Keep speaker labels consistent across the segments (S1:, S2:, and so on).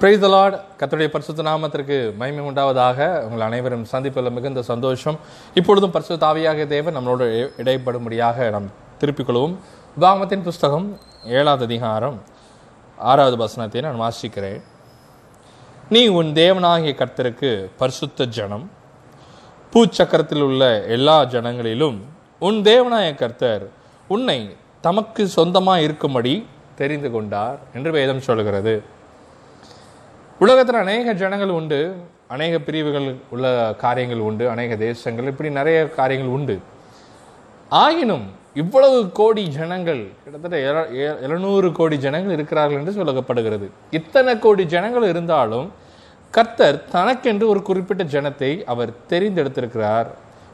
S1: Price Lord பரிசுத்த நாமத்திற்கு மகிமை உண்டாவதாக. உங்கள் அனைவரும் சந்திப்பதில் மிகுந்த சந்தோஷம். இப்பொழுதும் பரிசுத்த ஆவியாக தேவன் நம்மளோட இடைப்படும்படியாக நாம் திருப்பிக் கொள்வோம். உபாகமத்தின் புஸ்தகம் ஏழாவது அதிகாரம் ஆறாவது வசனத்தை நான் வாசிக்கிறேன். நீ உன் தேவனாகிய கர்த்தருக்கு பரிசுத்த ஜனம். பூச்சக்கரத்தில் உள்ள எல்லா ஜனங்களிலும் உன் தேவனாய கர்த்தர் உன்னை தமக்கு சொந்தமாக இருக்கும்படி தெரிந்து கொண்டார் என்று வேதம் சொல்கிறது. உலகத்தில் அநேக ஜனங்கள் உண்டு அநேக பிரிவுகள் உள்ள காரியங்கள் உண்டு அநேக தேசங்கள் இப்படி நிறைய காரியங்கள் உண்டு. ஆயினும் இவ்வளவு கோடி ஜனங்கள் கிட்டத்தட்ட எ- எழுநூறு கோடி ஜனங்கள் இருக்கிறார்கள் என்று சொல்லப்படுகிறது. இத்தனை கோடி ஜனங்கள் இருந்தாலும் கர்த்தர் தனக்கென்று ஒரு குறிப்பிட்ட ஜனத்தை அவர் தெரிந்தெடுத்திருக்கிறார்.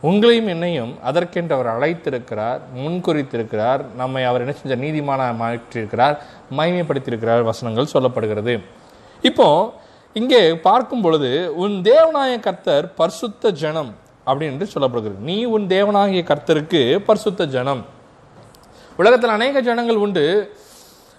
S1: உங்களையும் என்னையும் அதற்கென்று அவர் அழைத்திருக்கிறார் முன்குறித்திருக்கிறார். நம்மை அவர் என்ன செஞ்ச நீதிமான மாற்றியிருக்கிறார் மகிமைப்படுத்தியிருக்கிறார் வசனங்கள் சொல்லப்படுகிறது. இப்போ இங்கே பார்க்கும் பொழுது உன் தேவனாய கர்த்தர் பரிசுத்த ஜனம் அப்படின்னு சொல்லப்படுகிறது. நீ உன் தேவனாகிய கர்த்தருக்கு பரிசுத்த ஜனம். உலகத்தில் அநேக ஜனங்கள் உண்டு.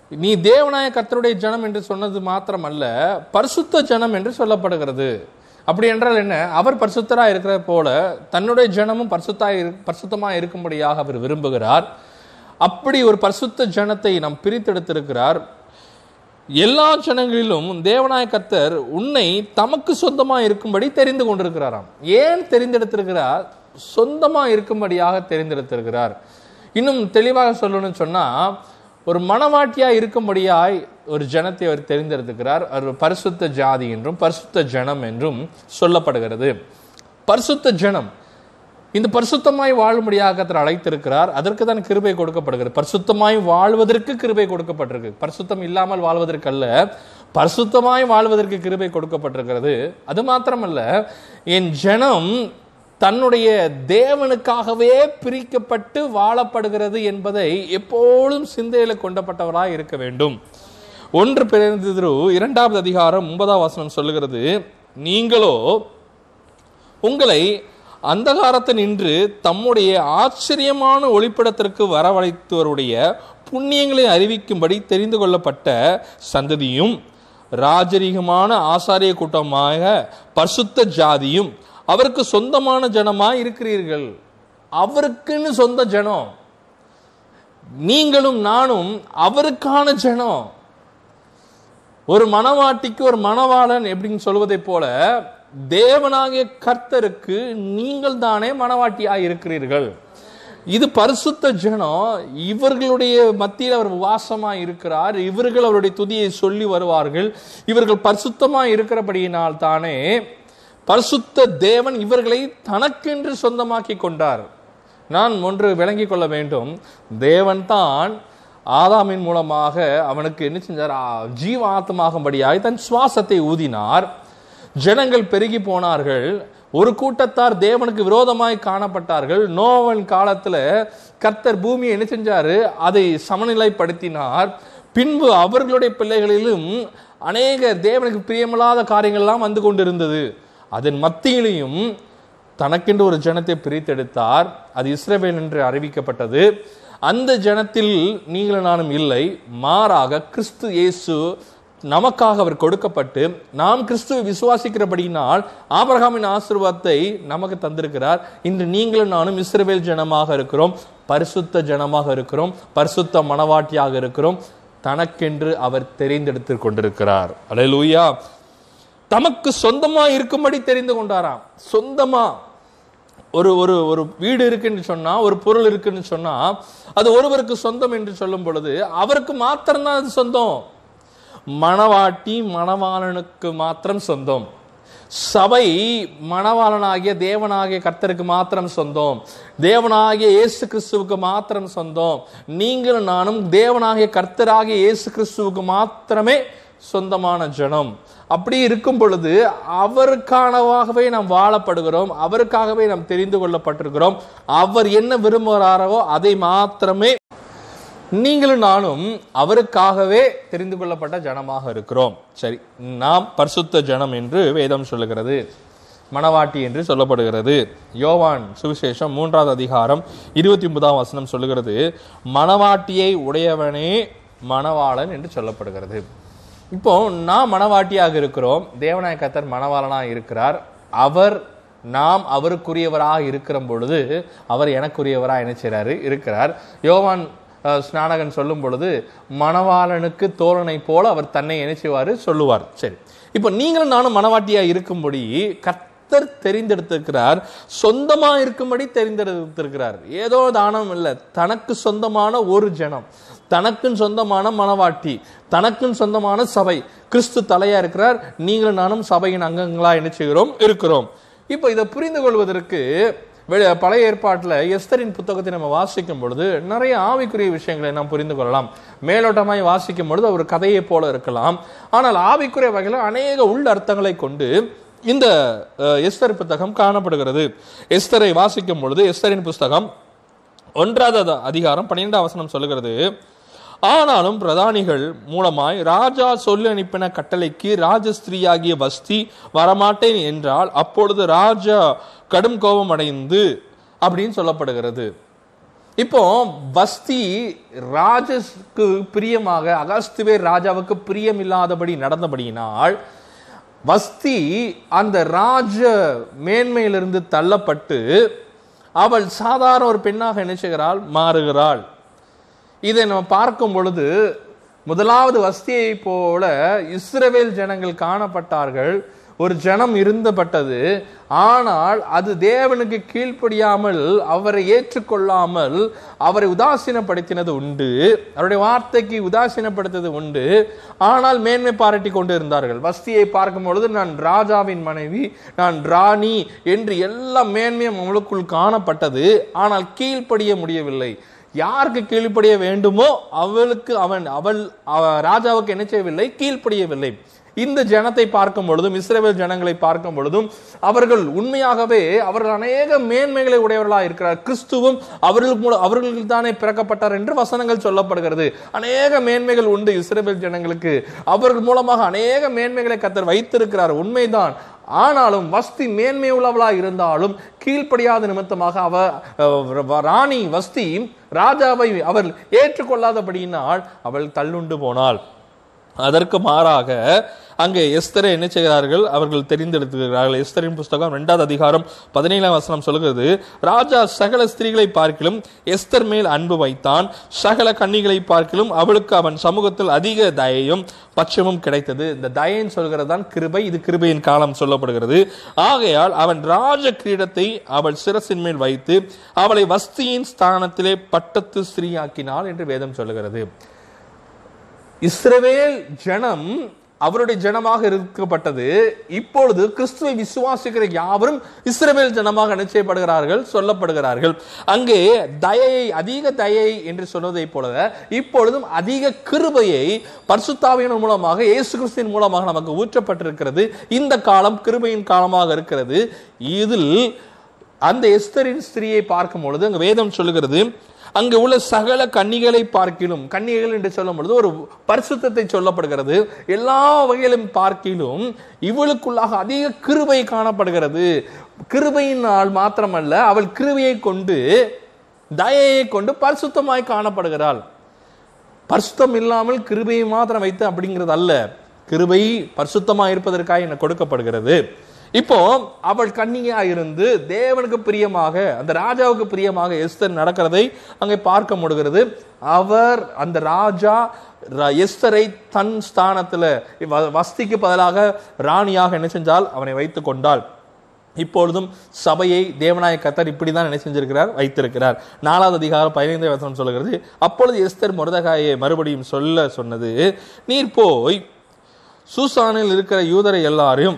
S1: நீ தேவனாய கர்த்தருடைய ஜனம் என்று சொன்னது மாத்திரமல்ல பரிசுத்த ஜனம் என்று சொல்லப்படுகிறது. அப்படி என்றால் என்ன? அவர் பரிசுத்தராக இருக்கிற போல தன்னுடைய ஜனமும் பரிசுத்தாக இரு- பரிசுத்தமாக இருக்கும்படியாக அவர் விரும்புகிறார். அப்படி ஒரு பரிசுத்த ஜனத்தை நாம் பிரித்தெடுத்திருக்கிறார். எல்லா ஜனங்களிலும் தேவனாய கத்தர் உன்னை தமக்கு சொந்தமாக இருக்கும்படி தெரிந்து கொண்டிருக்கிறாராம். ஏன் தெரிந்தெடுத்திருக்கிறார்? சொந்தமாக இருக்கும்படியாக தெரிந்தெடுத்திருக்கிறார். இன்னும் தெளிவாக சொல்லணும்னு சொன்னால் ஒரு மனவாட்டியாக இருக்கும்படியாய் ஒரு ஜனத்தை அவர் தெரிந்தெடுத்துக்கிறார். அவர் பரிசுத்த ஜாதி என்றும் பரிசுத்த ஜனம் என்றும் சொல்லப்படுகிறது. பரிசுத்த ஜனம் இந்த பரிசுத்தமாய் வாழும்படியாக கர்த்தர் அழைத்திருக்கிறார். அதற்கு தான் கிருபை கொடுக்கப்படுகிறது. பரிசுத்தமாய் வாழ்வதற்கு கிருபை கொடுக்கப்பட்டிருக்கு. பரிசுத்தம் இல்லாமல் வாழ்வதற்கு அல்ல பரிசுத்தமாய் வாழ்வதற்கு கிருபை கொடுக்கப்பட்டிருக்கிறது. அது மாத்திரமல்ல என் ஜனம் தன்னுடைய தேவனுக்காகவே பிரிக்கப்பட்டு வாழப்படுகிறது என்பதை எப்பொழுதும் சிந்தையில கொண்டப்பட்டவராய் இருக்க வேண்டும். ஒன்று பிறந்தது இரண்டாவது அதிகாரம் ஒன்பதாம் வசனம் சொல்லுகிறது நீங்களோ உங்களை அந்தகாரத்தை நின்று தம்முடைய ஆச்சரியமான ஒளிப்படத்திற்கு வரவழைத்தவருடைய புண்ணியங்களை அறிவிக்கும்படி தெரிந்து கொள்ளப்பட்ட சந்ததியும் ராஜரீகமான ஆசாரிய கூட்டமாக பரிசுத்த ஜாதியும் அவருக்கு சொந்தமான ஜனமாக இருக்கிறீர்கள். அவருக்குன்னு சொந்த ஜனம். நீங்களும் நானும் அவருக்கான ஜனம். ஒரு மணவாட்டிக்கு ஒரு மணவாளன் எப்படின்னு சொல்வதை போல தேவனாகிய கர்த்தருக்கு நீங்கள் தானே மனவாட்டியாக இருக்கிறீர்கள். இது பரிசுத்த ஜனம் இவர்களுடைய மத்தியில் அவர் வாசமாக இருக்கிறார். இவர்கள் அவருடைய துதியை சொல்லி வருவார்கள். இவர்கள் பரிசுத்தமாக இருக்கிறபடியினால் தானே பரிசுத்த தேவன் இவர்களை தனக்கென்று சொந்தமாக்கி கொண்டார். நான் ஒன்று விளங்கிக் கொள்ள வேண்டும். தேவன் தான் ஆதாமின் மூலமாக அவனுக்கு என்ன செஞ்சார்? ஜீவ ஆத்மாகும்படியாய் தன் சுவாசத்தை ஊதினார். ஜனங்கள் பெருகி போனார்கள். ஒரு கூட்டத்தார் தேவனுக்கு விரோதமாய் காணப்பட்டார்கள். நோவன் காலத்தில் கர்த்தர் பூமியை என்ன செஞ்சாரு? அதை சமநிலைப்படுத்தினார். பின்பு அவர்களுடைய பிள்ளைகளிலும் அநேக தேவனுக்கு பிரியமில்லாத காரியங்கள்லாம் வந்து கொண்டிருந்தது. அதன் மத்தியிலையும் தனக்கென்று ஒரு ஜனத்தை பிரித்தெடுத்தார். அது இஸ்ரேவேல் என்று அறிவிக்கப்பட்டது. அந்த ஜனத்தில் நீங்களும் நானும் இல்லை. மாறாக கிறிஸ்து இயேசு நமக்காக அவர் கொடுக்கப்பட்டு நாம் கிறிஸ்துவை விசுவாசிக்கிறபடியினால் ஆபரகாமின் ஆசிர்வாதத்தை நமக்கு தந்திருக்கிறார். இன்று நீங்களும் நானும் இஸ்ரவேல் ஜனமாக இருக்கிறோம். பரிசுத்த ஜனமாக இருக்கிறோம். பரிசுத்த மனவாட்டியாக இருக்கிறோம். தனக்கென்று அவர் தெரிந்தெடுத்து கொண்டிருக்கிறார். அல்லேலூயா தமக்கு சொந்தமா இருக்கும்படி தெரிந்து கொண்டாராம். சொந்தமா. ஒரு ஒரு ஒரு வீடு இருக்குன்னு சொன்னா ஒரு பொருள் இருக்குன்னு சொன்னா அது ஒருவருக்கு சொந்தம் என்று சொல்லும் பொழுது அவருக்கு மாத்திரம்தான் அது சொந்தம். மணவாட்டி மணவாளனுக்கு மாத்திரம் சொந்தம். சபை மணவாளனாகிய தேவனாகிய கர்த்தருக்கு மாத்திரம் சொந்தம். தேவனாகிய இயேசு கிறிஸ்துவுக்கு மாத்திரம் சொந்தம். நீங்களும் நானும் தேவனாகிய கர்த்தராகிய இயேசு கிறிஸ்துவுக்கு மாத்திரமே சொந்தமான ஜனம். அப்படி இருக்கும் பொழுது அவருக்கானவாகவே நாம் வாழப்படுகிறோம். அவருக்காகவே நாம் தெரிந்து கொள்ளப்பட்டிருக்கிறோம். அவர் என்ன விரும்புகிறாரோ அதை மாத்திரமே நீங்களும் நானும் அவருக்காகவே தெரிந்து கொள்ளப்பட்ட ஜனமாக இருக்கிறோம். சரி நாம் பரிசுத்த ஜனம் என்று வேதம் சொல்லுகிறது. மணவாட்டி என்று சொல்லப்படுகிறது. யோவான் சுவிசேஷம் மூன்றாவது அதிகாரம் இருபத்தி ஒன்பதாம் வசனம் சொல்லுகிறது மணவாட்டியை உடையவனே மணவாளன் என்று சொல்லப்படுகிறது. இப்போ நாம் மனவாட்டியாக இருக்கிறோம். தேவநாய கத்தர் மணவாளனாக இருக்கிறார். அவர் நாம் அவருக்குரியவராக இருக்கிற பொழுது அவர் எனக்குரியவராக என்ன செய்கிறாரு இருக்கிறார். யோவான் ஸ்நானகன் சொல்லும் பொழுது மணவாளனுக்கு தோழனை போல அவர் தன்னை என்ன சொல்லுவார். சரி. இப்போ நீங்களும் நானும் மனவாட்டியாக இருக்கும்படி கர்த்தர் தெரிந்தெடுத்திருக்கிறார். சொந்தமாக இருக்கும்படி தெரிந்தெடுத்திருக்கிறார். ஏதோ தானம் இல்லை. தனக்கு சொந்தமான ஒரு ஜனம். தனக்குன்னு சொந்தமான மனவாட்டி தனக்குன்னு சொந்தமான சபை. கிறிஸ்து தலையா இருக்கிறார். நீங்களும் நானும் சபையின் அங்கங்களா என்ன இருக்கிறோம். இப்போ இதை புரிந்து கொள்வதற்கு பழைய ஏற்பாட்டில் எஸ்தரின் புத்தகத்தை நம்ம வாசிக்கும் பொழுது நிறைய ஆவிக்குரிய விஷயங்களை நாம் புரிந்து கொள்ளலாம். மேலோட்டமாய் வாசிக்கும் பொழுது ஒரு கதையை போல இருக்கலாம். ஆனால் ஆவிக்குரிய வகையில் அநேக உள் அர்த்தங்களை கொண்டு இந்த எஸ்தர் புத்தகம் காணப்படுகிறது. எஸ்தரை வாசிக்கும் பொழுது எஸ்தரின் புஸ்தகம் ஒன்றாவது அதிகாரம் பன்னிரெண்டாம் வசனம் சொல்லுகிறது. ஆனாலும் பிரதானிகள் மூலமாய் ராஜா சொல்லி அனுப்பின கட்டளைக்கு ராஜஸ்திரீயாகிய வஸ்தி வரமாட்டேன் என்றால் அப்பொழுது ராஜா கடும் கோபம் அடைந்து அப்படின்னு சொல்லப்படுகிறது. இப்போ வஸ்தி ராஜஸ்க்கு பிரியமாக அகஸ்துவே ராஜாவுக்கு பிரியம் இல்லாதபடி நடந்தபடியினால் வஸ்தி அந்த ராஜ மேன்மையிலிருந்து தள்ளப்பட்டு அவள் சாதாரண ஒரு பெண்ணாக நினைச்சுகிறாள் மாறுகிறாள். இதை நம்ம பார்க்கும் பொழுது முதலாவது வஸ்தியை போல இஸ்ரவேல் ஜனங்கள் காணப்பட்டார்கள். ஒரு ஜனம் இருந்தப்பட்டது. ஆனால் அது தேவனுக்கு கீழ்ப்படியாமல் அவரை ஏற்றுக்கொள்ளாமல் அவரை உதாசீனப்படுத்தினது உண்டு. அவருடைய வார்த்தைக்கு உதாசீனப்படுத்தது உண்டு. ஆனால் மேன்மை பாராட்டி கொண்டு இருந்தார்கள் வஸ்தியை பார்க்கும் பொழுது நான் ராஜாவின் மனைவி நான் ராணி என்று எல்லா மேன்மையும் அவளுக்குள் காணப்பட்டது. ஆனால் கீழ்ப்படிய முடியவில்லை. யாருக்கு கீழ்ப்படிய வேண்டுமோ அவளுக்கு அவன் அவள் அவ- ராஜாவுக்கு என்ன செய்யவில்லை? கீழ்ப்படியவில்லை. இந்த ஜனத்தை பார்க்கும் பொழுதும் இஸ்ரவேல் ஜனங்களை பார்க்கும் பொழுதும் அவர்கள் உண்மையாகவே அவர்கள் அநேக மேன்மைகளை உடையவர்களாக இருக்கிறார். கிறிஸ்துவும் அவர்களுக்கு மூலம் அவர்களுக்கு தானே பிறக்கப்பட்டார் என்று வசனங்கள் சொல்லப்படுகிறது. அநேக மேன்மைகள் உண்டு இஸ்ரவேல் ஜனங்களுக்கு. அவர்கள் மூலமாக அநேக மேன்மைகளை கத்தர் வைத்திருக்கிறார். உண்மைதான். ஆனாலும் வஸ்தி மேன்மை உள்ளவளா இருந்தாலும் கீழ்ப்படியாத நிமித்தமாக அவ அஹ், ராணி வஸ்தி ராஜாவை அவள் ஏற்றுக்கொள்ளாதபடியினால் அவள் தள்ளுண்டு போனாள். அதற்கு மாறாக அங்கே எஸ்தரை என்ன செய்கிறார்கள்? அவர்கள் தெரிந்தெடுத்துகிறார்கள். எஸ்தரின் புஸ்தகம் ரெண்டாவது அதிகாரம் பதினேழாம் வசனம் சொல்கிறது ராஜா சகல ஸ்திரீகளை பார்க்கிலும் எஸ்தர் மேல் அன்பு வைத்தான். சகல கன்னிகளை பார்க்கிலும் அவளுக்கு அவன் சமூகத்தில் அதிக தயையும் பட்சமும் கிடைத்தது. இந்த தயைன்னு சொல்கிறது தான் கிருபை. இது கிருபையின் காலம் சொல்லப்படுகிறது. ஆகையால் அவன் ராஜ கிரீடத்தை அவள் சிரசின் மேல் வைத்து அவளை வஸ்தியின் ஸ்தானத்திலே பட்டத்து ஸ்திரீயாக்கினாள் என்று வேதம் சொல்லுகிறது இஸ்ரவேல் ஜனம் அவருடைய ஜனமாக இருக்கப்பட்டது. இப்பொழுது கிறிஸ்துவை விசுவாசிக்கிற யாவரும் இஸ்ரவேல் ஜனமாக நிச்சயப்படுகிறார்கள் சொல்லப்படுகிறார்கள். அங்கே தயையை அதிக தயை என்று சொன்னதை போல இப்பொழுதும் அதிக கிருபையை பர்சுத்தாவியின் மூலமாக இயேசு கிறிஸ்துவின் மூலமாக நமக்கு ஊற்றப்பட்டிருக்கிறது. இந்த காலம் கிருபையின் காலமாக இருக்கிறது. இதில் அந்த எஸ்தரின் ஸ்திரியை பார்க்கும் பொழுது அங்கே வேதம் சொல்லுகிறது அங்கு உள்ள சகல கன்னிகளை பார்க்கிலும் கன்னிகைகள் என்று சொல்லும் பொழுது ஒரு பரிசுத்தத்தை சொல்லப்படுகிறது. எல்லா வகையிலும் பார்க்கிலும் இவளுக்குள்ளாக அதிக கிருபை காணப்படுகிறது. கிருபையினால் மாத்திரமல்ல அவள் கிருபையை கொண்டு தயையை கொண்டு பரிசுத்தமாய் காணப்படுகிறாள். பரிசுத்தம் இல்லாமல் கிருபையை மாத்திரம் வைத்து அப்படிங்கிறது அல்ல கிருபை பரிசுத்தமாக இருப்பதற்காக எனக்கு கொடுக்கப்படுகிறது. இப்போ அவள் கண்ணியா இருந்து தேவனுக்கு பிரியமாக அந்த ராஜாவுக்கு பிரியமாக எஸ்தர் நடக்கிறதை அங்கே பார்க்க முடிகிறது. அவர் அந்த ராஜா எஸ்தரை தன் ஸ்தானத்துல வ- வஸ்திக்கு பதிலாக ராணியாக என்ன செஞ்சால் அவனை வைத்துக் கொண்டாள். இப்பொழுதும் சபையை தேவநாய கத்தர் இப்படிதான் என்ன செஞ்சிருக்கிறார் வைத்திருக்கிறார். நாலாவது அதிகாரம் பதினைந்து வசனம் சொல்லுகிறது அப்பொழுது எஸ்தர் முருதகாயை மறுபடியும் சொல்ல சொன்னது நீர் போய் சூசானில் இருக்கிற யூதரை எல்லாரையும்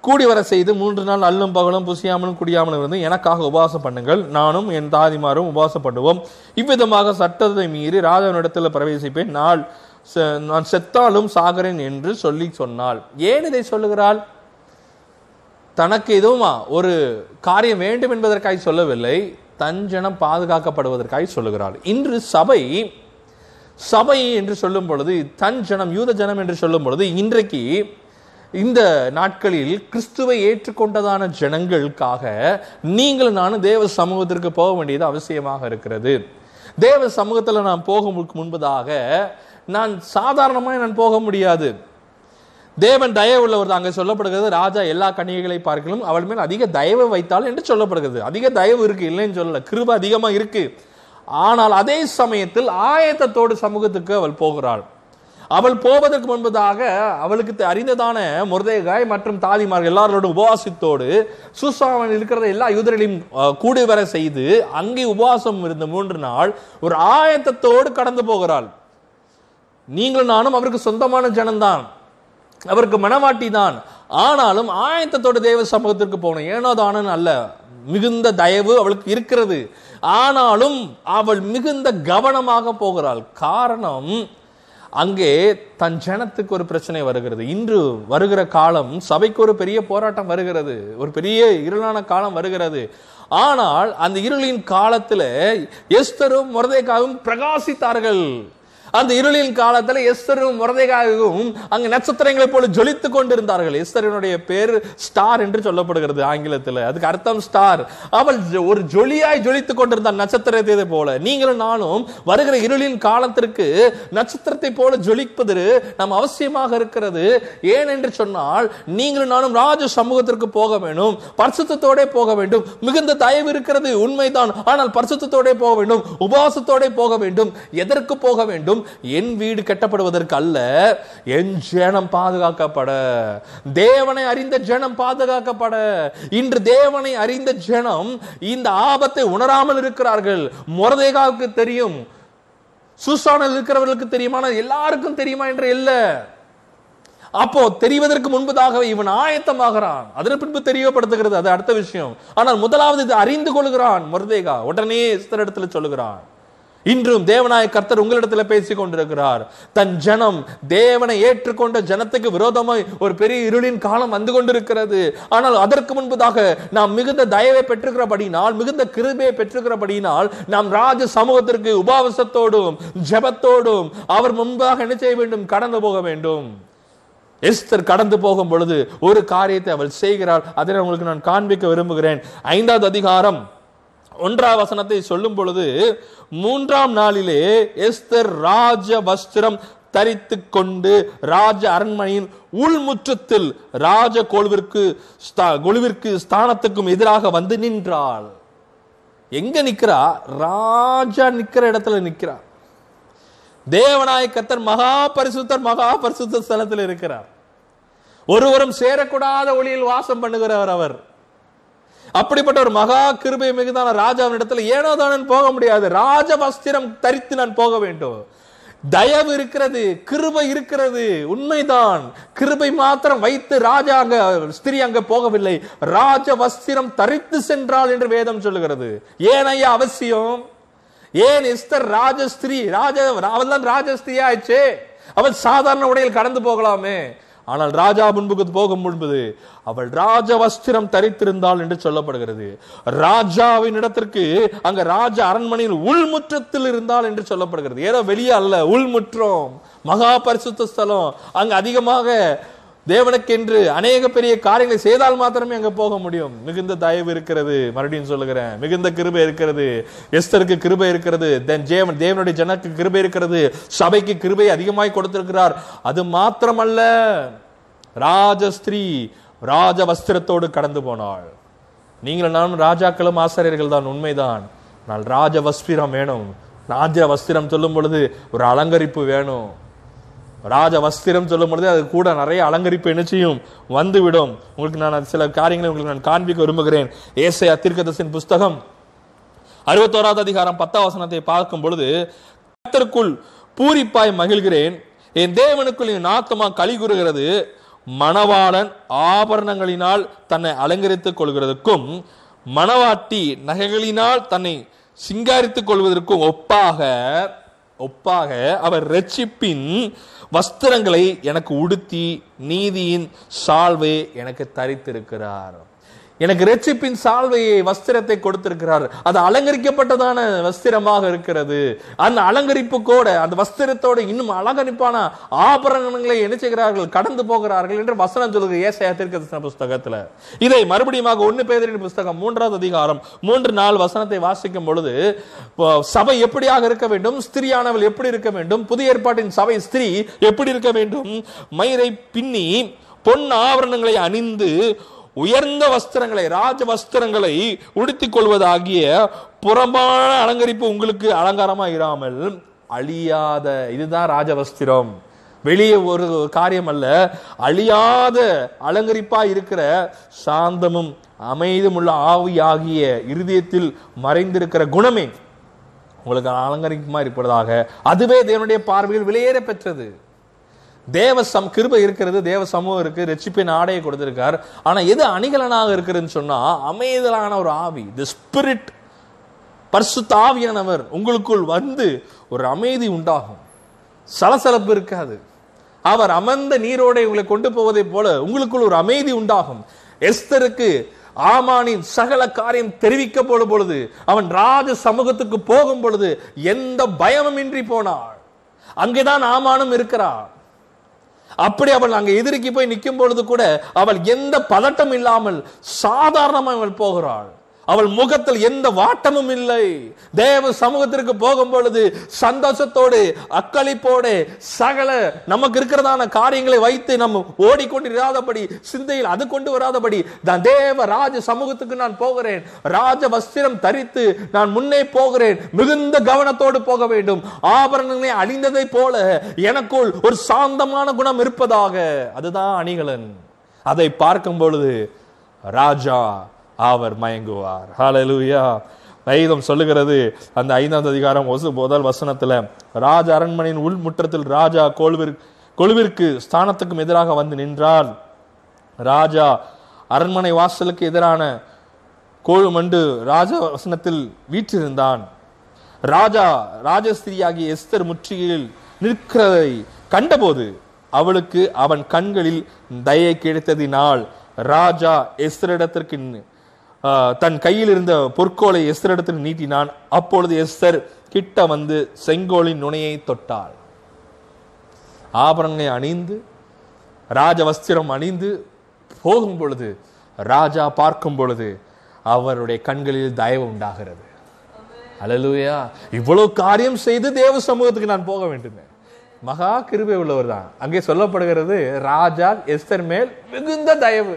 S1: கூடி வர செய்து மூன்று நாள் அல்லும் பகலும் புசியாமலும் குடியாமலும் இருந்து எனக்காக உபவாசம் பண்ணுங்கள். நானும் என் தாதிமாரும் உபவாசம் பண்ணுவோம் இவ்விதமாக சட்டத்தை மீறி ராஜாவினிடத்தில் பிரவேசிப்பேன். நாள் செ- நான் செத்தாலும் சாகரேன் என்று சொல்லி சொன்னாள். ஏன் இதை சொல்லுகிறாள்? தனக்கு எதுவுமா? ஒரு காரியம் வேண்டும் என்பதற்காக சொல்லவில்லை. தஞ்சனம் ஜனம் பாதுகாக்கப்படுவதற்காக சொல்லுகிறாள். இன்று சபை சபை என்று சொல்லும் பொழுது தன் ஜனம் யூத ஜனம் என்று சொல்லும் பொழுது இன்றைக்கு இந்த நாட்களில் கிறிஸ்துவை ஏற்றுக்கொண்டதான ஜனங்களுக்காக நீங்களும் நானும் தேவ சமூகத்திற்கு போக வேண்டியது அவசியமாக இருக்கிறது. தேவ சமூகத்தில் நான் போகும் முன்பதாக நான் சாதாரணமாக நான் போக முடியாது. தேவன் தயவு உள்ளவர் அங்கே சொல்லப்படுகிறது ராஜா எல்லா கன்னிகைகளை பார்க்கலும் அவள் மேல் அதிக தயவு வைத்தாள் என்று சொல்லப்படுகிறது. அதிக தயவு இருக்கு இல்லைன்னு சொல்லல. கிருப அதிகமாக இருக்கு. ஆனால் அதே சமயத்தில் ஆயத்தத்தோடு சமூகத்துக்கு அவள் போகிறாள். அவள் போவதற்கு முன்பதாக அவளுக்கு தெ- அறிந்ததான முருதேகாய் மற்றும் தாதிமார்கள் எல்லாரோட உபவாசத்தோடு சுசாவன் இருக்கிறத எல்லா யூதர்களையும் கூடி வர செய்து அங்கே உபவாசம் இருந்த மூன்று நாள் ஒரு ஆயத்தத்தோடு கடந்து போகிறாள். நீங்களும் நானும் அவருக்கு சொந்தமான ஜனம்தான். அவருக்கு மனவாட்டி தான் ஆனாலும் ஆயத்தத்தோடு தேவ சமூகத்திற்கு போகணும். ஏனோ தானன் அல்ல மிகுந்த தயவு அவளுக்கு இருக்கிறது. ஆனாலும் அவள் மிகுந்த கவனமாக போகிறாள். காரணம் அங்கே தன் ஜனத்துக்கு ஒரு பிரச்சனை வருகிறது. இன்று வருகிற காலம் சபைக்கு ஒரு பெரிய போராட்டம் வருகிறது. ஒரு பெரிய இருளான காலம் வருகிறது. ஆனால் அந்த இருளின் காலத்துல எஸ்தரும் முரதேக்காவும் பிரகாசித்தார்கள். அந்த இருளின் காலத்தில் எஸ்தரும் முரதைகாகவும் அங்கு நட்சத்திரங்களைப் போல ஜொலித்துக் கொண்டிருந்தார்கள். எஸ்தரனுடைய பேர் ஸ்டார் என்று சொல்லப்படுகிறது ஆங்கிலத்தில். அதுக்கு அர்த்தம் ஸ்டார். அவள் ஜொ- ஒரு ஜொலியாய் ஜொலித்துக் கொண்டிருந்தாள் நட்சத்திரத்தை போல. நீங்களும் நானும் வருகிற இருளின் காலத்திற்கு நட்சத்திரத்தை போல ஜொலிப்பது நம் அவசியமாக இருக்கிறது. ஏன் என்று சொன்னால் நீங்களும் நானும் ராஜ சமூகத்திற்கு போக வேண்டும். பரிசுத்தோடே போக வேண்டும். மிகுந்த தயவு இருக்கிறது உண்மைதான். ஆனால் பரிசுத்தத்தோட போக வேண்டும். உபவாசத்தோட போக வேண்டும். எதற்கு போக வேண்டும்? என் வீடு கட்டப்படுவதற்கு அல்ல என் ஜனம் பாதுகாக்கப்பட. தேவனை அறிந்த ஜனம் பாதுகாக்கப்பட. இன்று தேவனை அறிந்த ஜனம் இந்த ஆபத்தை உணராமல் இருக்கிறார்கள். முரதேகாவுக்கு தெரியும் சுசானில் இருக்கிறவர்களுக்கு தெரியுமா எல்லாருக்கும் தெரியுமா என்று இல்ல. அப்போ தெரிவதற்கு முன்பதாகவே இவன் ஆயத்தமாகிறான். அதன் பின்பு தெரியப்படுத்துகிறது அது அடுத்த விஷயம். ஆனால் முதலாவது இது அறிந்து கொள்கிறான் முருதேகா. உடனே இஸ்தர் இடத்துல சொல்லுகிறான். இன்றும் தேவனாய கர்த்தர் உங்களிடத்தில் பேசிக் கொண்டிருக்கிறார். தன் ஜனம் தேவனை ஏற்றுக்கொண்ட ஜனத்துக்கு விரோதமாய் ஒரு பெரிய இருளின் காலம் வந்து கொண்டிருக்கிறது. ஆனால் அதற்கு முன்பதாக நாம் மிகுந்த தயவை பெற்றுக்கிறபடினால் மிகுந்த கிருபையை பெற்றுக்கிறபடினால் நாம் ராஜ சமூகத்திற்கு உபாவசத்தோடும் ஜெபத்தோடும் அவர் முன்பாக என்ன செய்ய வேண்டும்? கடந்து போக வேண்டும். எஸ்தர் கடந்து போகும் பொழுது ஒரு காரியத்தை அவள் செய்கிறாள். அதை உங்களுக்கு நான் காண்பிக்க விரும்புகிறேன். ஐந்தாவது அதிகாரம் ஒன்றாம் வசனத்தை சொல்லும் பொழுது மூன்றாம் நாளிலே எஸ்தர் ராஜ வஸ்திரம் தரித்து கொண்டு ராஜ அரண்மனையின் உள்முற்றத்தில் ராஜ கொழுவிற்கு ஸ்தா- ஸ்தானத்துக்கும் எதிராக வந்து நின்றாள். எங்க நிற்கிறா ராஜா நிற்கிற இடத்துல நிக்கிறா. தேவநாய கத்தர் மகா பரிசுத்தர் மகா பரிசுத்த ஸ்தலத்தில் இருக்கிறார். ஒருவரும் சேரக்கூடாத ஒளியில் வாசம் பண்ணுகிறவர் அவர். அப்படிப்பட்ட ஒரு மகா கிருபை மிகுதான ராஜாவின் இடத்துல ஏனோ தானே போக முடியாது. ராஜ வஸ்திரம் தரித்து நான் போக வேண்டும். தயவு இருக்கிறது கிருபை இருக்கிறது உண்மைதான். கிருபை மாத்திரம் வைத்து ராஜா அங்க ஸ்திரீ அங்க போகவில்லை. ராஜ வஸ்திரம் தரித்து சென்றாள் என்று வேதம் சொல்லுகிறது. ஏன் ஐயா அவசியம்? ஏன் எஸ்தர் ராஜஸ்திரீ ராஜ அவள் தான் ராஜஸ்திரியா ஆயிடுச்சு அவள் சாதாரண உடையில் கடந்து போகலாமே. ஆனால் ராஜா முன்புக்கு போகும் முன்பது அவள் ராஜ வஸ்திரம் தரித்திருந்தாள் என்று சொல்லப்படுகிறது. ராஜாவின் இடத்திற்கு அங்க ராஜ அரண்மனையில் உள்முற்றத்தில் இருந்தால் என்று சொல்லப்படுகிறது. ஏதோ வெளியே அல்ல உள்முற்றம். மகா பரிசுத்த ஸ்தலம். அங்க அதிகமாக தேவனுக்கென்று அநேக பெரிய காரியங்களை செய்தால் மாத்திரமே அங்க போக முடியும். மிகுந்த தயவு இருக்கிறது. மறுபடியும் சொல்லுகிறேன். மிகுந்த கிருபை இருக்கிறது. எஸ்தருக்கு கிருபை இருக்கிறது. தென் ஜேவன் தேவனுடைய ஜனக்கு கிருபை இருக்கிறது. சபைக்கு கிருபை அதிகமாய் கொடுத்திருக்கிறார். அது மாத்திரமல்ல. ராஜஸ்திரீ ராஜ வஸ்திரத்தோடு கடந்து போனாள். நீங்களும் நானும் ராஜாக்களும் ஆசிரியர்கள் தான். உண்மைதான். நான் ராஜ வஸ்திரம் வேணும். ராஜ வஸ்திரம் சொல்லும் பொழுது ஒரு அலங்கரிப்பு வேணும். ராஜ வஸ்திரம் சொல்லும் பொழுது அது கூட நிறைய அலங்கரிப்பு என்ன வந்துவிடும். உங்களுக்கு நான் சில காரியங்களை உங்களுக்கு நான் காண்பிக்க விரும்புகிறேன். ஏசையா அத்திர்கதசின் புஸ்தகம் அறுபத்தோராவது அதிகாரம் பத்தாம் வசனத்தை பார்க்கும் பொழுது கர்த்தருக்குள் பூரிப்பாய் மகிழ்கிறேன். என் தேவனுக்குள் என் ஆத்மா களி கூறுகிறது. மணவாளன் ஆபரணங்களினால் தன்னை அலங்கரித்துக் கொள்கிறதுக்கும் மணவாட்டி நகைகளினால் தன்னை சிங்காரித்துக் கொள்வதற்கும் ஒப்பாக ஒப்பாக அவர் ரட்சிப்பின் வஸ்திரங்களை எனக்கு உடுத்தி நீதியின் சால்வை எனக்கு தரித்திருக்கிறார்? எனக்கு ரட்சிப்பின் சால்வையை வஸ்திரத்தை கொடுத்திருக்கிறார். அது அலங்கரிக்கப்பட்டதான வஸ்திரமாக இருக்கிறது. அந்த அலங்கரிப்பு கூட அந்த வஸ்திரத்தோட இன்னும் அலங்கரிப்பான ஆபரணங்களை என்ன செய்கிறார்கள்? கடந்து போகிறார்கள் என்று வசனம் சொல்லுது ஏசையா திருக்கதர்சன புஸ்தகத்துல. இதை மறுபடியும் ஒன்னு பேதரின் புஸ்தகம் மூன்றாவது அதிகாரம் மூன்று நாள் வசனத்தை வாசிக்கும் பொழுது சபை எப்படியாக இருக்க வேண்டும்? ஸ்திரியானவள் எப்படி இருக்க வேண்டும்? புதிய ஏற்பாட்டின் சபை ஸ்திரீ எப்படி இருக்க வேண்டும்? மயிரை பின்னி பொன் ஆபரணங்களை அணிந்து உயர்ந்த வஸ்திரங்களை ராஜ வஸ்திரங்களை உடுத்திக் கொள்வதாகிய புறம்பான அலங்கரிப்பு உங்களுக்கு அலங்காரமாக இராமல் அழியாத இதுதான் ராஜவஸ்திரம் வெளியே ஒரு காரியம் அல்ல. அழியாத அலங்கரிப்பா இருக்கிற சாந்தமும் அமைதும் உள்ள ஆவியாகிய இருதயத்தில் மறைந்திருக்கிற குணமே உங்களுக்கு அலங்கரிக்குமா இருப்பதாக. அதுவே தேவனுடைய பார்வையில் வெளியேற பெற்றது தேவ சம் கிருபை இருக்கிறது தேவ சமூகம் இருக்கு ரட்சிப்பின் ஆடையை கொடுத்திருக்கார். ஆனா எது அணிகலனாக இருக்குதுன்னு சொன்னா அமைதலான ஒரு ஆவி தி ஸ்பிரிட் பர்சு தாவியானவர் உங்களுக்குள் வந்து ஒரு அமைதி உண்டாகும். சலசலப்பு இருக்காது. அவர் அமர்ந்த நீரோடை உங்களை கொண்டு போவதை போல உங்களுக்குள் ஒரு அமைதி உண்டாகும். எஸ்தருக்கு ஆமானின் சகல காரியம் தெரிவிக்கப்படும் பொழுது அவன் ராஜ சமூகத்துக்கு போகும் பொழுது எந்த பயமும் இன்றி போனாள். அங்கேதான் ஆமானும் இருக்கிறான். அப்படி அவள் அங்கே எதிரிக்கு போய் நிற்கும் பொழுது கூட அவள் எந்த பதட்டம் இல்லாமல் சாதாரணமாக அவள் போகிறாள். அவள் முகத்தில் எந்த வாட்டமும் இல்லை. தேவ சமூகத்திற்கு போகும் பொழுது சந்தோஷத்தோடு அக்களிப்போடு சகல நமக்கு இருக்கிறதான காரியங்களை வைத்து நம்ம ஓடிக்கொண்டிராதபடி சிந்தையில் அது கொண்டு வராதபடி நான் தேவ ராஜ சமூகத்துக்கு நான் போகிறேன். ராஜ வஸ்திரம் தரித்து நான் முன்னே போகிறேன். மிகுந்த கவனத்தோடு போக வேண்டும். ஆபரணங்களை அழிந்ததை போல எனக்குள் ஒரு சாந்தமான குணம் இருப்பதாக. அதுதான் அணிகலன். அதை பார்க்கும் பொழுது ராஜா அவர் மயங்குவார். ஹாலலூயா வேதம் சொல்லுகிறது அந்த ஐந்தாவது அதிகாரம் ஒசு முதல் வசனத்தில் ராஜ அரண்மனையின் உள் முற்றத்தில் ராஜா கொழுவிற் கொழுவிற்கு ஸ்தானத்துக்கும் எதிராக வந்து நின்றார். ராஜா அரண்மனை வாசலுக்கு எதிரான கோழுமண்டு ராஜா வசனத்தில் வீற்றிருந்தான். ராஜா ராஜஸ்திரியாகிய எஸ்தர் முற்றுகையில் நிற்கிறதை கண்டபோது அவளுக்கு அவன் கண்களில் தயை கிடைத்ததினால் ராஜா எஸ்தரிடத்திற்கு தன் கையில் இருந்த பொற்கோலை எஸ்தரிடத்தில் நீட்டினான். அப்பொழுது எஸ்தர் கிட்ட வந்து செங்கோலின் நுனையை தொட்டாள். ஆபரணங்களை அணிந்து ராஜ வஸ்திரம் அணிந்து போகும் பொழுது ராஜா பார்க்கும் பொழுது அவருடைய கண்களில் தயவு உண்டாகிறது. அழலுயா இவ்வளவு காரியம் செய்து தேவ சமூகத்துக்கு நான் போக வேண்டும். மகா கிருபை உள்ளவர் தான் அங்கே சொல்லப்படுகிறது ராஜா எஸ்தர் மேல் மிகுந்த தயவு.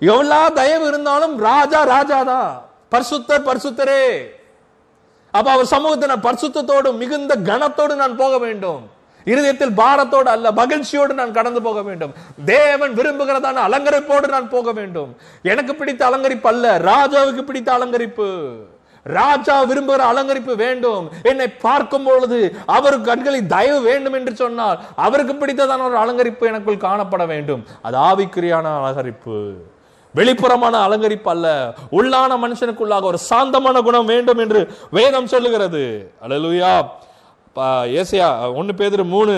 S1: எவ்வளோ தயவு இருந்தாலும் ராஜா ராஜா தான் பரிசுத்தர். பரிசுத்தரே அப்ப அவர் சமூகத்தை நான் பரிசுத்தத்தோடு மிகுந்த கனத்தோடு நான் போக வேண்டும். இருதயத்தில் பாரத்தோடு அல்ல மகிழ்ச்சியோடு நான் கடந்து போக வேண்டும். தேவன் விரும்புகிறதான அலங்கரிப்போடு நான் போக வேண்டும். எனக்கு பிடித்த அலங்கரிப்பு அல்ல ராஜாவுக்கு பிடித்த அலங்கரிப்பு. ராஜா விரும்புகிற அலங்கரிப்பு வேண்டும். என்னை பார்க்கும் பொழுது அவருக்கு கண்களில் தயவு வேண்டும் என்று சொன்னால் அவருக்கு பிடித்ததான ஒரு அலங்கரிப்பு எனக்குள் காணப்பட வேண்டும். அது ஆவிக்குரியான அலங்கரிப்பு. வெளிப்புறமான அலங்கரிப்பு அல்ல. உள்ளான மனுஷனுக்குள்ளாக ஒரு சாந்தமான குணம் வேண்டும் என்று வேதம் சொல்லுகிறது. அழலுயா ஏசியா ஒன்று பேர் மூணு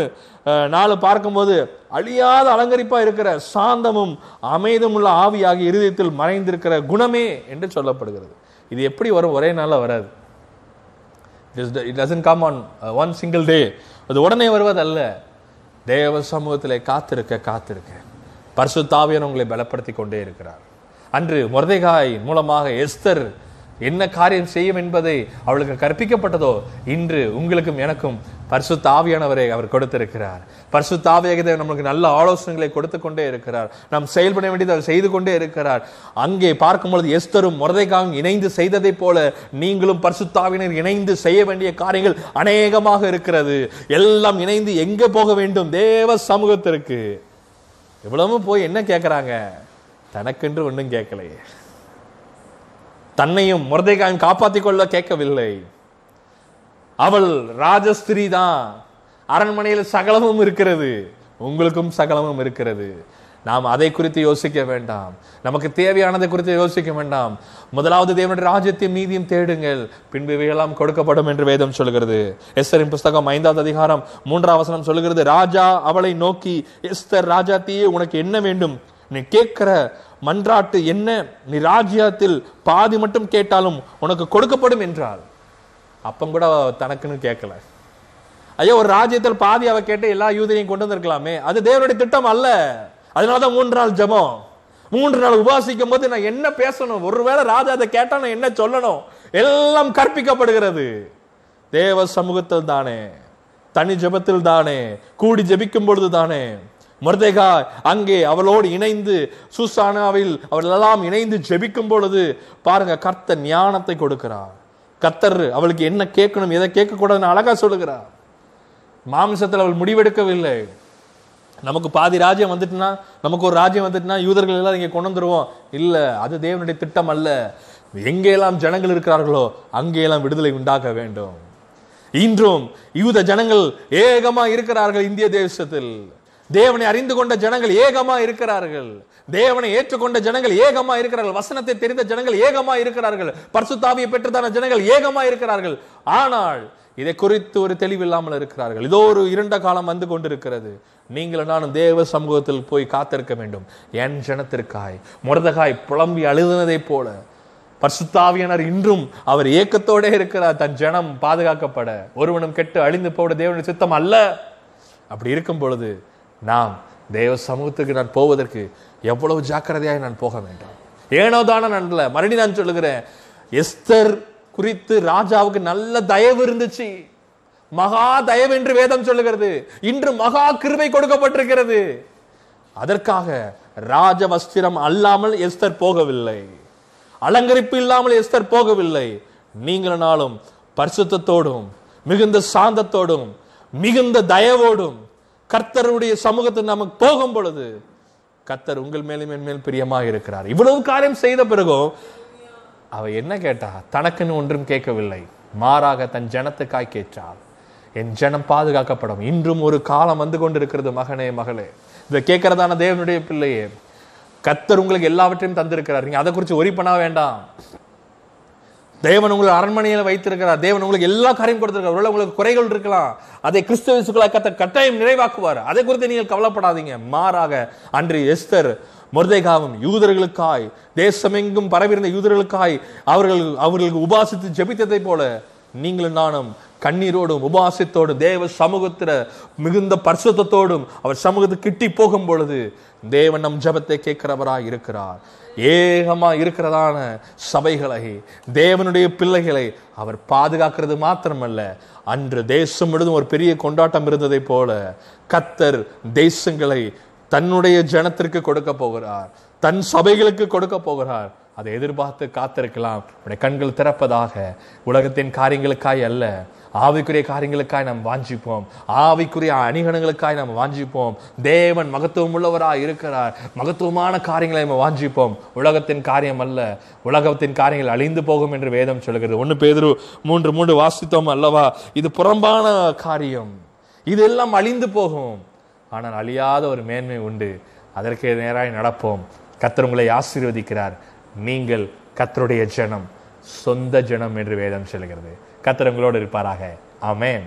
S1: நாலு பார்க்கும்போது அழியாத அலங்கரிப்பா இருக்கிற சாந்தமும் அமைதும் உள்ள ஆவியாகி இருதயத்தில் மறைந்திருக்கிற குணமே என்று சொல்லப்படுகிறது. இது எப்படி வரும்? ஒரே நாளில் வராது. It doesn't come on one single day அது உடனே வருவதல்ல. தேவ சமூகத்திலே காத்திருக்க காத்திருக்க. பரிசுத்தாவியன் உங்களை பலப்படுத்தி கொண்டே இருக்கிறார். அன்று முரதைகாய் மூலமாக எஸ்தர் என்ன காரியம் செய்யும் என்பதை அவளுக்கு கற்பிக்கப்பட்டதோ இன்று உங்களுக்கும் எனக்கும் பரிசு தாவியானவரை அவர் கொடுத்திருக்கிறார். பரிசு ஆவியாக நம்மளுக்கு நல்ல ஆலோசனைகளை கொடுத்து கொண்டே இருக்கிறார். நாம் செயல்பட வேண்டியது அவர் செய்து கொண்டே இருக்கிறார். அங்கே பார்க்கும் பொழுது எஸ்தரும் மொரதைக்காவும் இணைந்து செய்ததைப் போல நீங்களும் பரிசுத்தாவினர் இணைந்து செய்ய வேண்டிய காரியங்கள் அநேகமாக இருக்கிறது. எல்லாம் இணைந்து எங்கே போக வேண்டும்? தேவ சமூகத்திற்கு. இவ்வளவும் போய் என்ன கேட்கறாங்க தனக்கென்று ஒன்றும் கேட்கலையே. தன்னையும் முரதைக்காயும் காப்பாற்றிக் கொள்ள கேட்கவில்லை. அவள் ராஜஸ்திரி தான் அரண்மனையில் சகலமும் இருக்கிறது. உங்களுக்கும் சகலமும் இருக்கிறது. நாம் அதை குறித்து யோசிக்க வேண்டாம். நமக்கு தேவையானதை குறித்து யோசிக்க வேண்டாம். முதலாவது தேவனுடைய ராஜ்யத்தையும் நீதியும் தேடுங்கள். பின்பு இவையெல்லாம் கொடுக்கப்படும் என்று வேதம் சொல்கிறது. எஸ்தரின் புஸ்தகம் ஐந்தாவது அதிகாரம் மூன்றாம் வசனம் சொல்கிறது ராஜா அவளை நோக்கி எஸ்தர் ராஜாத்தியே உனக்கு என்ன வேண்டும்? நீ கேட்கிற மன்றாட்டு என்ன? நீ ராஜ்யத்தில் பாதி மட்டும் கேட்டாலும் உனக்கு கொடுக்கப்படும் என்றால் அப்பம் கூட தனக்குன்னு கேட்கல. ஐயோ ஒரு ராஜ்யத்தில் பாதி அவ கேட்டு எல்லா யூதரையும் கொண்டு வந்திருக்கலாமே. அது தேவனுடைய திட்டம் அல்ல. அதனாலதான் மூன்று நாள் ஜெபம். மூன்று நாள் உபாசிக்கும் போது நான் என்ன பேசணும்? ஒருவேளை ராஜா அதை கேட்டா நான் என்ன சொல்லணும்? எல்லாம் கற்பிக்கப்படுகிறது. தேவ சமூகத்தில் தானே தனி ஜெபத்தில் தானே கூடி ஜபிக்கும் பொழுது தானே. மருதேகா அங்கே அவளோடு இணைந்து சுசானாவில் அவளெல்லாம் எல்லாம் இணைந்து ஜெபிக்கும் பொழுது பாருங்க கர்த்த ஞானத்தை கொடுக்கிறார். கர்த்தர் அவளுக்கு என்ன கேட்கணும் எதை கேட்க கூடாதுன்னு அழகா சொல்லுகிறார். மாம்சத்தில் அவள் முடிவெடுக்கவில்லை. நமக்கு பாதி ராஜ்யம் வந்துட்டுனா நமக்கு ஒரு ராஜ்யம் வந்துட்டுனா யூதர்கள் எல்லாம் இங்கே கொண்டு வந்துருவோம். இல்லை அது தேவனுடைய திட்டம் அல்ல. எங்கெல்லாம் ஜனங்கள் இருக்கிறார்களோ அங்கேயெல்லாம் விடுதலை உண்டாக்க வேண்டும். இன்றும் யூத ஜனங்கள் ஏகமா இருக்கிறார்கள் இந்திய தேசத்தில். தேவனை அறிந்து கொண்ட ஜனங்கள் ஏகமா இருக்கிறார்கள். தேவனை ஏற்றுக்கொண்ட ஜனங்கள் ஏகமா இருக்கிறார்கள். வசனத்தை தெரிந்த ஜனங்கள் ஏகமா இருக்கிறார்கள். பரிசுத்தாவியை பெற்றதான ஜனங்கள் ஏகமா இருக்கிறார்கள். ஆனால் இதை குறித்து ஒரு தெளிவில்லாமல் இருக்கிறார்கள். இதோ ஒரு இருண்ட காலம் வந்து கொண்டிருக்கிறது. நீங்களும் நானும் தேவ சமூகத்தில் போய் காத்திருக்க வேண்டும். என் ஜனத்திற்காய் முரதகாய் புலம்பி அழுதுனதைப் போல பர்சுத்தாவியனர் இன்றும் அவர் ஏக்கத்தோடே இருக்கிறார். தன் ஜனம் பாதுகாக்கப்பட ஒருவனும் கெட்டு அழிந்து போட தேவனுடைய சித்தம் அல்ல. அப்படி இருக்கும் பொழுது நாம் தேவ சமூகத்துக்கு நான் போவதற்கு எவ்வளவு ஜாக்கிரதையாக நான் போக வேண்டும்? ஏனோ தானே நல்ல மறுபடி நான் சொல்லுகிறேன் எஸ்தர் குறித்து ராஜாவுக்கு நல்ல தயவு இருந்துச்சு. மகா தயவு என்று வேதம் சொல்லுகிறது. இன்று மகா கிருபை கொடுக்கப்பட்டிருக்கிறது. அதற்காக ராஜ வஸ்திரம் அல்லாமல் எஸ்தர் போகவில்லை. அலங்கரிப்பு இல்லாமல் எஸ்தர் போகவில்லை. நீங்களும் பரிசுத்தத்தோடும் மிகுந்த சாந்தத்தோடும் மிகுந்த தயவோடும் கர்த்தருடைய சமூகத்தில் நமக்கு போகும் பொழுது கர்த்தர் உங்கள் மேலும் என் மேல் பிரியமாக இருக்கிறார். இவ்வளவு காரியம் செய்த பிறகும் அவள் என்ன கேட்டா தனக்குன்னு ஒன்றும் கேட்கவில்லை. மாறாக தன் ஜனத்துக்காய் கேட்டாள். என் ஜனம் பாதுகாக்கப்படும். இன்றும் ஒரு காலம் வந்து கொண்டிருக்கிறது மகனே மகளே. இதை கேட்கறதான தேவனுடைய பிள்ளையே. கத்தர் உங்களுக்கு எல்லாவற்றையும் தந்திருக்கிறார். நீங்க அதை குறித்து ஒரி பண்ண வேண்டாம். தேவன் உங்களை அரண்மனையில வைத்திருக்கிறார். தேவன் உங்களுக்கு எல்லா காரியம் கொடுத்திருக்கார் ஒருவேளை உங்களுக்கு குறைகள் இருக்கலாம். அதை கிறிஸ்தவசுக்களாக கத்த கட்டாயம் நிறைவாக்குவார். அதை குறித்து நீங்கள் கவலைப்படாதீங்க. மாறாக அன்று எஸ்தர் மொர்தேகாவும் யூதர்களுக்காய் தேசமெங்கும் பரவியிருந்த யூதர்களுக்காய் அவர்கள் அவர்களுக்கு உபாசித்து ஜெபித்ததை போல நீங்களும் நானும் கண்ணீரோடும் உபாசத்தோடும் தேவ சமூகத்தில் மிகுந்த பரிசுத்தத்தோடும் அவர் சமூகத்தை கிட்டி போகும் பொழுது தேவன் நம் ஜெபத்தை கேட்கிறவராய் இருக்கிறார். ஏகமா இருக்கிறதான சபைகளை தேவனுடைய பிள்ளைகளை அவர் பாதுகாக்கிறது மாத்திரமல்ல அன்று தேசம் முழுதும் ஒரு பெரிய கொண்டாட்டம் இருந்ததை போல கத்தர் தேசங்களை தன்னுடைய ஜனத்திற்கு கொடுக்க போகிறார். தன் சபைகளுக்கு கொடுக்க போகிறார். அதை எதிர்பார்த்து காத்திருக்கலாம். உடைய கண்கள் திறப்பதாக. உலகத்தின் காரியங்களுக்காய் அல்ல. ஆவிக்குரிய காரியங்களுக்காய் நாம் வாஞ்சிப்போம். ஆவிக்குரிய அணிகணங்களுக்காய் நாம் வாஞ்சிப்போம். தேவன் மகத்துவம் உள்ளவராக இருக்கிறார். மகத்துவமான காரியங்களை நம்ம வாஞ்சிப்போம். உலகத்தின் காரியம் அல்ல. உலகத்தின் காரியங்கள் அழிந்து போகும் என்று வேதம் சொல்கிறது. ஒன்று பேதுரு மூன்று மூன்று வாசித்தோம் அல்லவா? இது புறம்பான காரியம். இதெல்லாம் அழிந்து போகும். ஆனால் அழியாத ஒரு மேன்மை உண்டு. அதற்கு நேராக நடப்போம். கத்தர் உங்களை ஆசீர்வதிக்கிறார். நீங்கள் கத்தருடைய ஜனம் சொந்த ஜனம் என்று வேதம் சொல்கிறது. கத்தர் உங்களோடு இருப்பாராக. ஆமென்.